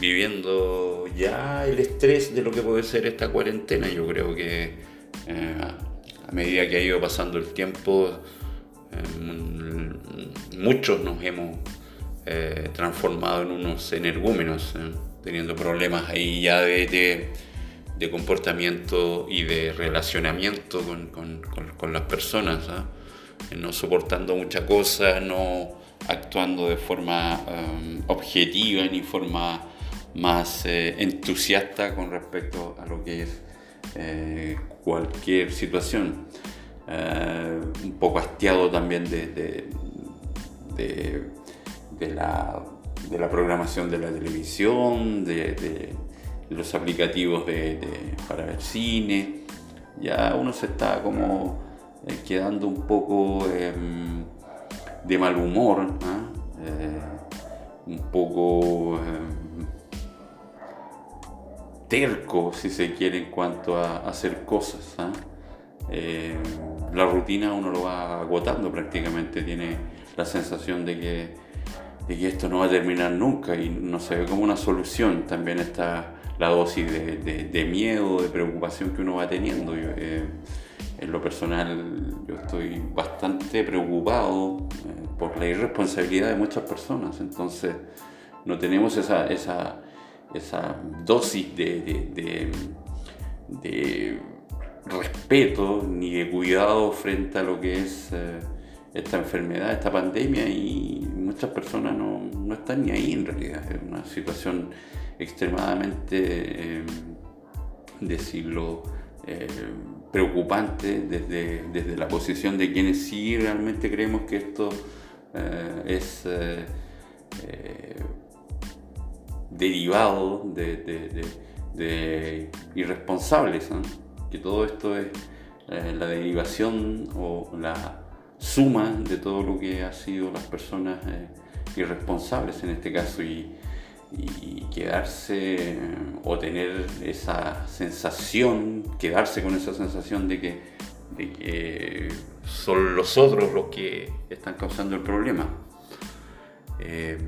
viviendo ya el estrés de lo que puede ser esta cuarentena. Yo creo que eh, a medida que ha ido pasando el tiempo, eh, muchos nos hemos eh, transformado en unos energúmenos, teniendo problemas ahí ya de, de, comportamiento y de relacionamiento con, con, con, las personas, ¿ah? no soportando muchas cosas, no actuando de forma objetiva ni forma más eh, entusiasta con respecto a lo que es eh, cualquier situación. Eh, un poco hastiado también de, de, la, de, la, programación de la televisión, de, los aplicativos para ver cine. Ya uno se está como quedando un poco em, de mal humor, ¿ah? un poco em, terco, si se quiere, en cuanto a, hacer cosas. ¿ah? Eh, la rutina uno lo va agotando prácticamente, tiene la sensación de que, que, esto no va a terminar nunca y no se ve como una solución. También está la dosis de, miedo, de preocupación que uno va teniendo. Eh, en lo personal yo estoy bastante preocupado eh, por la irresponsabilidad de muchas personas, entonces no tenemos esa, esa esa dosis de, respeto ni de cuidado frente a lo que es eh, esta enfermedad, esta pandemia y muchas personas no, están ni ahí en realidad. Es una situación extremadamente, eh, decirlo, eh, preocupante desde, desde, la posición de quienes sí realmente creemos que esto es derivado de, irresponsables, que todo esto es eh, la derivación o la suma de todo lo que han sido las personas eh, irresponsables en este caso y, quedarse o tener esa sensación, quedarse con esa sensación de que, de que son los otros los que están causando el problema. Eh,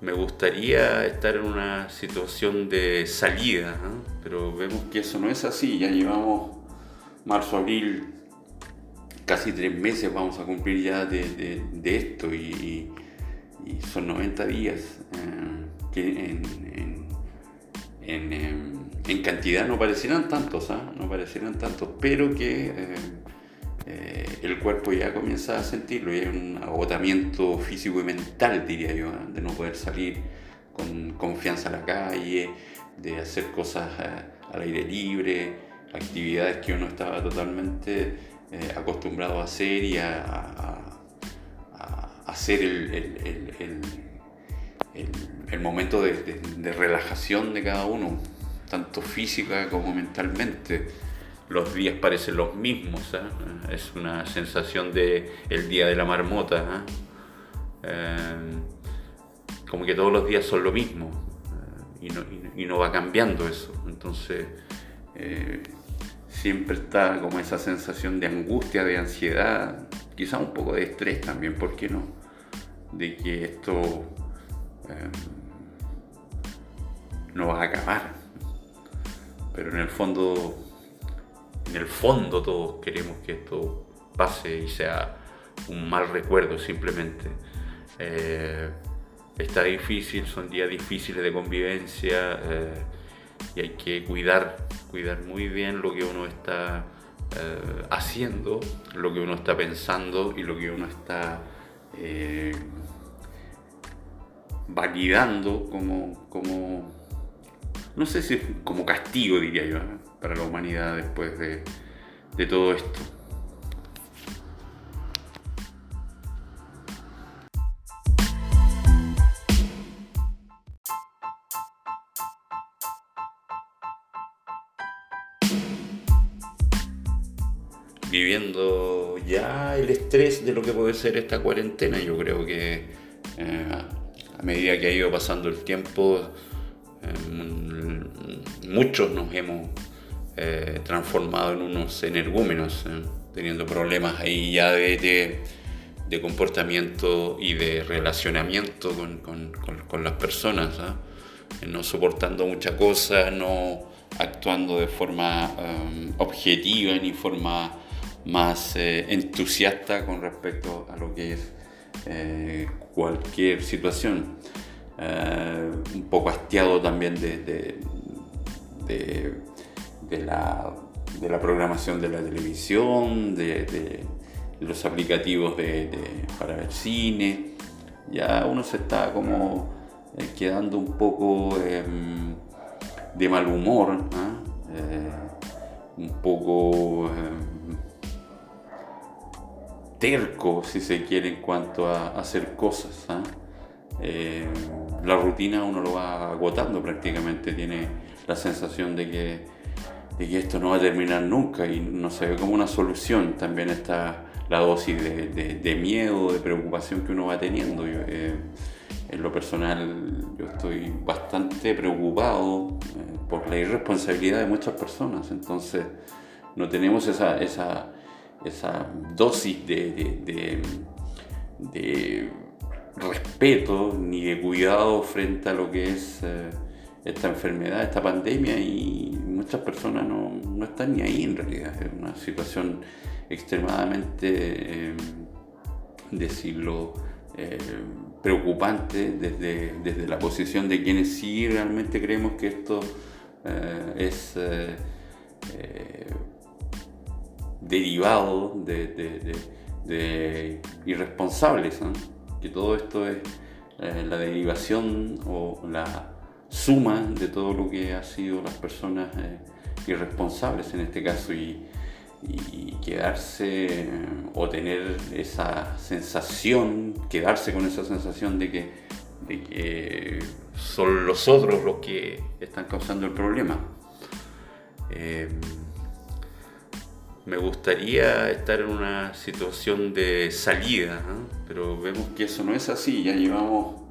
me gustaría estar en una situación de salida, pero vemos que eso no es así. Ya llevamos marzo, abril, casi tres meses vamos a cumplir ya de, esto y, son 90 días eh, que en, cantidad no parecieran tantos, ¿ah? no parecieran tantos, pero que... Eh, eh, el cuerpo ya comienza a sentirlo y hay un agotamiento físico y mental, diría yo, ¿eh? de no poder salir con confianza a la calle, de hacer cosas eh, al aire libre, actividades que uno estaba totalmente acostumbrado a hacer y a, hacer el, el, momento de, de relajación de cada uno, tanto física como mentalmente los días parecen los mismos, ¿eh? es una sensación de el día de la marmota, ¿eh? Eh, como que todos los días son lo mismo y no, y, no, va cambiando eso, entonces siempre está como esa sensación de angustia, de ansiedad, quizá un poco de estrés también, ¿por qué no? De que esto no va a acabar, pero en el fondo en el fondo todos queremos que esto pase y sea un mal recuerdo simplemente. Eh, está difícil, son días difíciles de convivencia eh, y hay que cuidar, cuidar muy bien lo que uno está eh, haciendo, lo que uno está pensando y lo que uno está validando como, como, no sé si como castigo diría yo para la humanidad después de, todo esto. viviendo ya el estrés de lo que puede ser esta cuarentena. Yo creo que eh, a medida que ha ido pasando el tiempo, eh, muchos nos hemos eh, transformado en unos energúmenos, eh, teniendo problemas ahí ya de, de comportamiento y de relacionamiento con, las personas, ¿ah? no soportando mucha cosa, no actuando de forma um, objetiva ni forma más eh, entusiasta con respecto a lo que es eh, cualquier situación. Eh, un poco hastiado también de, de, la, programación de la televisión, de, los aplicativos para ver cine. Ya uno se está como quedando un poco em, de mal humor, ¿ah? un poco em, terco, si se quiere, en cuanto a hacer cosas. ¿ah? Eh, la rutina uno lo va agotando prácticamente, tiene la sensación de que, de que esto no va a terminar nunca y no se ve como una solución. También está la dosis de, miedo, de preocupación que uno va teniendo. Eh, en lo personal yo estoy bastante preocupado eh, por la irresponsabilidad de muchas personas, entonces no tenemos esa, esa esa dosis de, respeto ni de cuidado frente a lo que es eh, esta enfermedad, esta pandemia y muchas personas no, están ni ahí en realidad. Es una situación extremadamente, eh, decirlo, eh, preocupante desde, desde, la posición de quienes sí realmente creemos que esto es derivado de, irresponsables, que todo esto es eh, la derivación o la suma de todo lo que han sido las personas eh, irresponsables en este caso y, quedarse eh, o tener esa sensación, quedarse con esa sensación de que, de que son los otros los que están causando el problema me gustaría estar en una situación de salida, pero vemos que eso no es así. Ya llevamos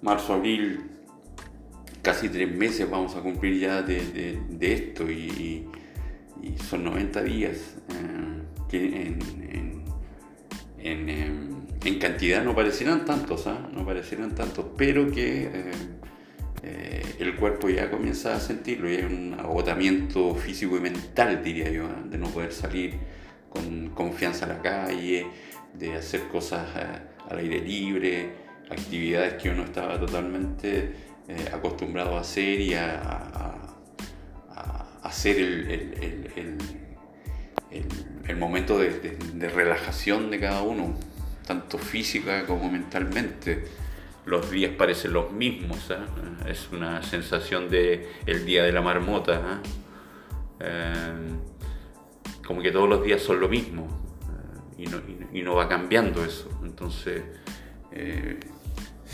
marzo, abril, casi tres meses vamos a cumplir ya de, esto y, son 90 días eh, que en, cantidad no parecieran tantos, ¿ah? no parecieran tantos, pero que... Eh, eh, el cuerpo ya comienza a sentirlo y hay un agotamiento físico y mental, diría yo, ¿eh? de no poder salir con confianza a la calle, de hacer cosas eh, al aire libre, actividades que uno estaba totalmente acostumbrado a hacer y a, hacer el, el, momento de, de relajación de cada uno, tanto física como mentalmente los días parecen los mismos, ¿ah? es una sensación de el día de la marmota, ¿ah? eh, como que todos los días son lo mismo eh, y, no, va cambiando eso, entonces eh,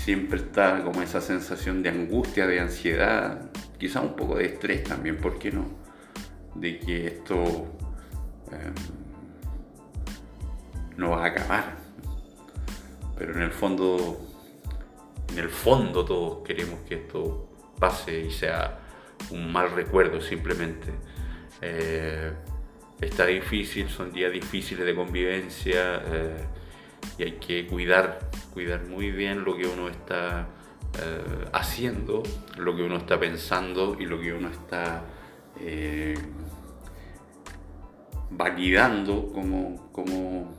siempre está como esa sensación de angustia, de ansiedad, quizá un poco de estrés también, ¿por qué no? De que esto no va a acabar, pero en el fondo en el fondo todos queremos que esto pase y sea un mal recuerdo simplemente. Eh, está difícil, son días difíciles de convivencia eh, y hay que cuidar, cuidar muy bien lo que uno está eh, haciendo, lo que uno está pensando y lo que uno está validando como, como,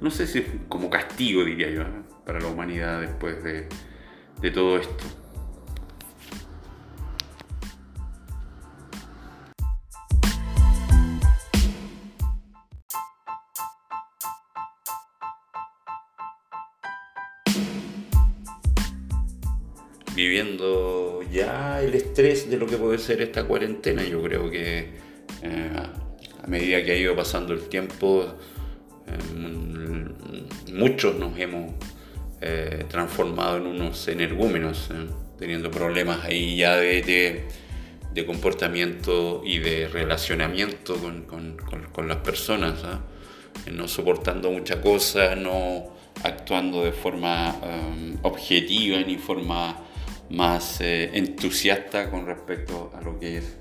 no sé si como castigo diría yo para la humanidad después de, todo esto. Viviendo ya el estrés de lo que puede ser esta cuarentena. Yo creo que eh, a medida que ha ido pasando el tiempo, eh, muchos nos hemos eh, transformado en unos energúmenos, eh, teniendo problemas ahí ya de, de, comportamiento y de relacionamiento con, con, las personas, ¿ah? no soportando mucha cosa, no actuando de forma objetiva ni forma más entusiasta con respecto a lo que es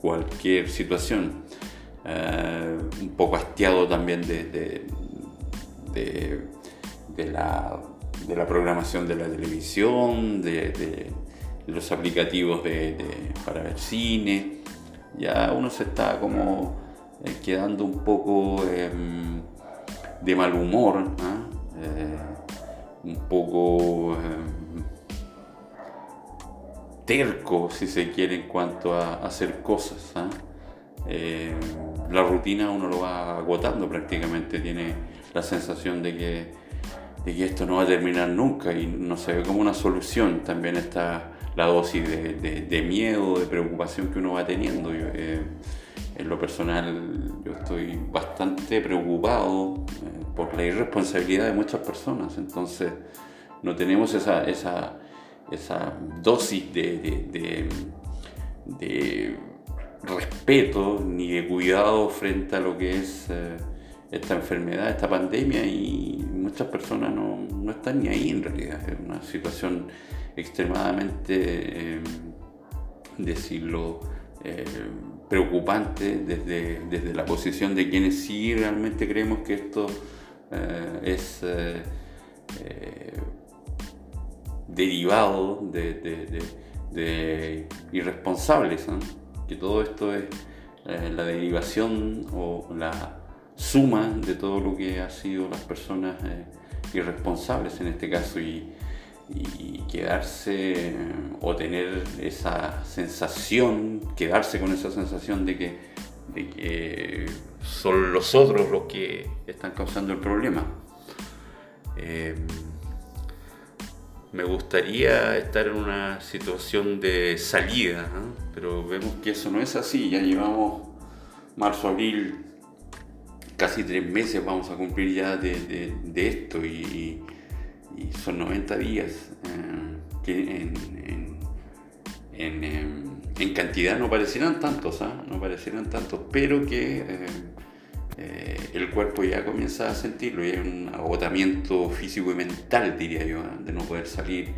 cualquier situación. un poco hastiado también de de, la, programación de la televisión, de, los aplicativos para ver cine. Ya uno se está como eh, quedando un poco em, de mal humor, ¿ah? eh, un poco em, terco, si se quiere, en cuanto a, hacer cosas. ¿ah? Eh, la rutina uno lo va agotando prácticamente, tiene la sensación de que, que esto no va a terminar nunca y no se ve como una solución. También está la dosis de, miedo, de preocupación que uno va teniendo. Eh, en lo personal yo estoy bastante preocupado eh, por la irresponsabilidad de muchas personas, entonces no tenemos esa, esa, esa dosis de, de, respeto ni de cuidado frente a lo que es eh, esta enfermedad, esta pandemia y muchas personas no, no, están ni ahí en realidad. Es una situación extremadamente, eh, decirlo, eh, preocupante desde, desde, la posición de quienes sí realmente creemos que esto es derivado de, irresponsables, que todo esto es eh, la derivación o la suma de todo lo que han sido las personas eh, irresponsables en este caso y, quedarse o tener esa sensación, quedarse con esa sensación de que, son los otros los que están causando el problema. Eh, me gustaría estar en una situación de salida, pero vemos que eso no es así. Ya llevamos marzo, abril, casi tres meses vamos a cumplir ya de, esto y, son 90 días eh, que en, cantidad no parecieran tantos, ¿ah? no parecieran tantos, pero que eh, eh, el cuerpo ya comienza a sentirlo y hay un agotamiento físico y mental, diría yo, ¿eh? de no poder salir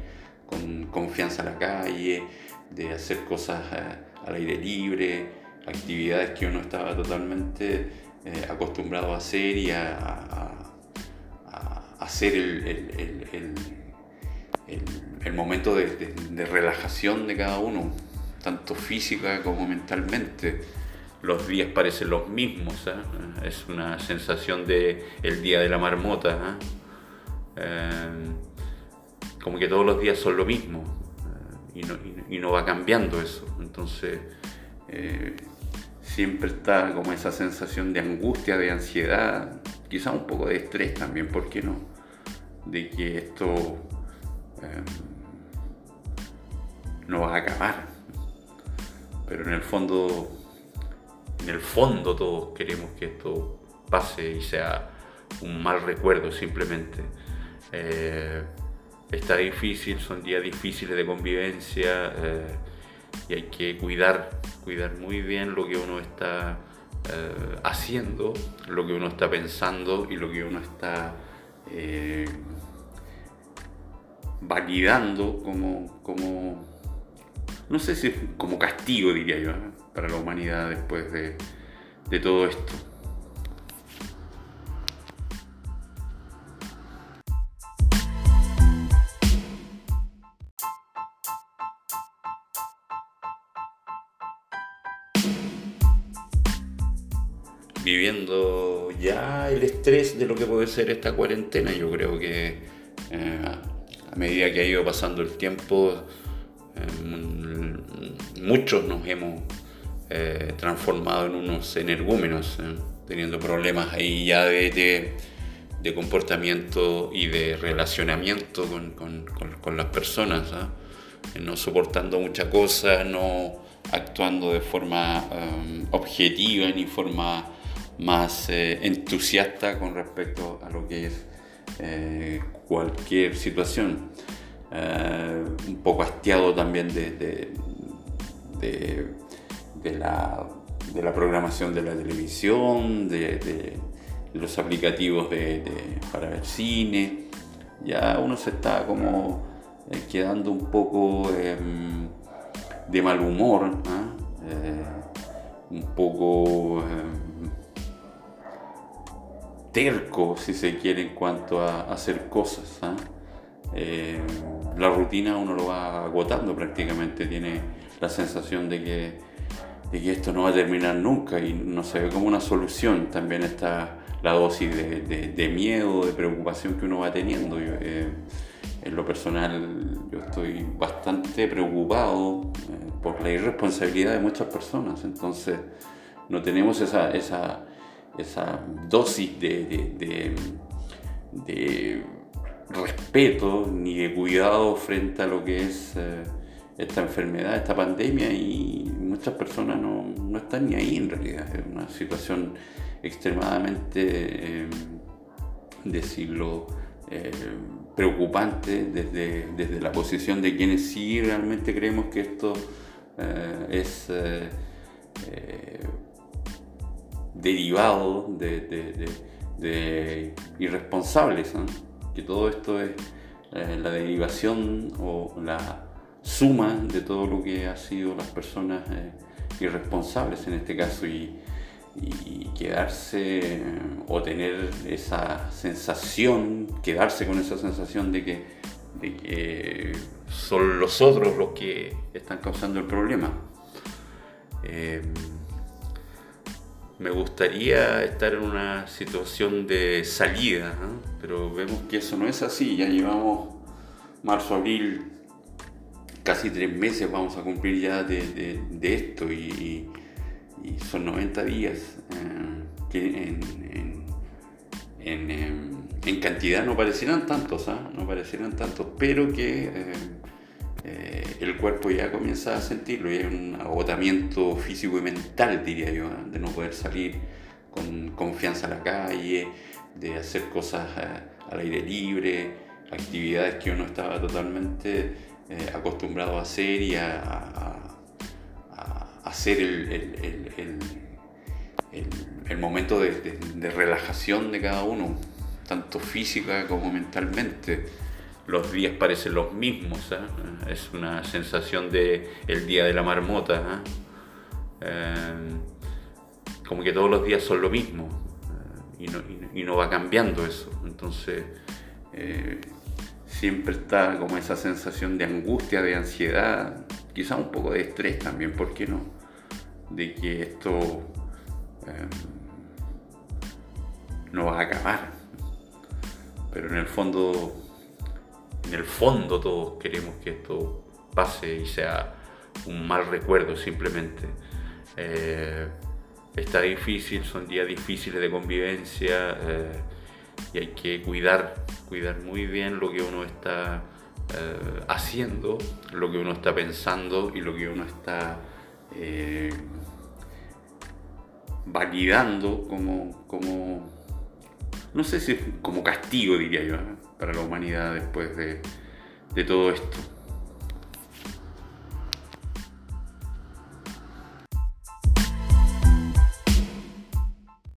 con confianza a la calle, de hacer cosas eh, al aire libre, actividades que uno estaba totalmente acostumbrado a hacer y a, hacer el, momento de, de relajación de cada uno, tanto física como mentalmente los días parecen los mismos, ¿eh? es una sensación de el día de la marmota, ¿eh? Eh, como que todos los días son lo mismo y no, y, no, va cambiando eso, entonces siempre está como esa sensación de angustia, de ansiedad, quizá un poco de estrés también, ¿por qué no? De que esto no va a acabar, pero en el fondo en el fondo todos queremos que esto pase y sea un mal recuerdo simplemente. Eh, está difícil, son días difíciles de convivencia eh, y hay que cuidar, cuidar muy bien lo que uno está eh, haciendo, lo que uno está pensando y lo que uno está validando como, como, no sé si como castigo diría yo para la humanidad después de, todo esto. viviendo ya el estrés de lo que puede ser esta cuarentena. Yo creo que eh, a medida que ha ido pasando el tiempo, eh, muchos nos hemos eh, transformado en unos energúmenos, eh, teniendo problemas ahí ya de, de, comportamiento y de relacionamiento con, con, con, las personas, ¿ah? no soportando mucha cosa, no actuando de forma um, objetiva ni forma más eh, entusiasta con respecto a lo que es cualquier situación. un poco hastiado también de de la, programación de la televisión, de, los aplicativos para ver cine. Ya uno se está como eh, quedando un poco em, de mal humor, ¿ah? eh, un poco em, terco, si se quiere, en cuanto a hacer cosas. ¿ah? Eh, la rutina uno lo va agotando prácticamente, tiene la sensación de que, de esto no va a terminar nunca y no se ve como una solución. También está la dosis de, miedo, de preocupación que uno va teniendo. Eh, en lo personal yo estoy bastante preocupado eh, por la irresponsabilidad de muchas personas, entonces no tenemos esa, esa, esa dosis de, de, respeto ni de cuidado frente a lo que es eh, esta enfermedad, esta pandemia y muchas personas no, no, están ni ahí en realidad. Es una situación extremadamente, eh, decirlo, eh, preocupante desde, desde, la posición de quienes sí realmente creemos que esto es derivado de, irresponsables, que todo esto es eh, la derivación o la suma de todo lo que han sido las personas eh, irresponsables en este caso y, quedarse eh, o tener esa sensación, quedarse con esa sensación de que, de que son los otros los que están causando el problema me gustaría estar en una situación de salida, pero vemos que eso no es así. Ya llevamos marzo, abril, casi tres meses vamos a cumplir ya de, esto y, son 90 días eh, que en, en, cantidad no parecieran tantos, ¿ah? no parecieran tantos, pero que... Eh, eh, el cuerpo ya comienza a sentirlo y hay un agotamiento físico y mental, diría yo, ¿eh? de no poder salir con confianza a la calle, de hacer cosas eh, al aire libre, actividades que uno estaba totalmente acostumbrado a hacer y a, hacer el, el, momento de, de relajación de cada uno, tanto física como mentalmente los días parecen los mismos, ¿ah? es una sensación de el día de la marmota, ¿ah? eh, como que todos los días son lo mismo eh, y, no, va cambiando eso, entonces eh, siempre está como esa sensación de angustia, de ansiedad, quizá un poco de estrés también, ¿por qué no? De que esto no va a acabar, pero en el fondo en el fondo todos queremos que esto pase y sea un mal recuerdo simplemente. Eh, está difícil, son días difíciles de convivencia eh, y hay que cuidar, cuidar muy bien lo que uno está eh, haciendo, lo que uno está pensando y lo que uno está validando como, como, no sé si como castigo diría yo para la humanidad después de, todo esto.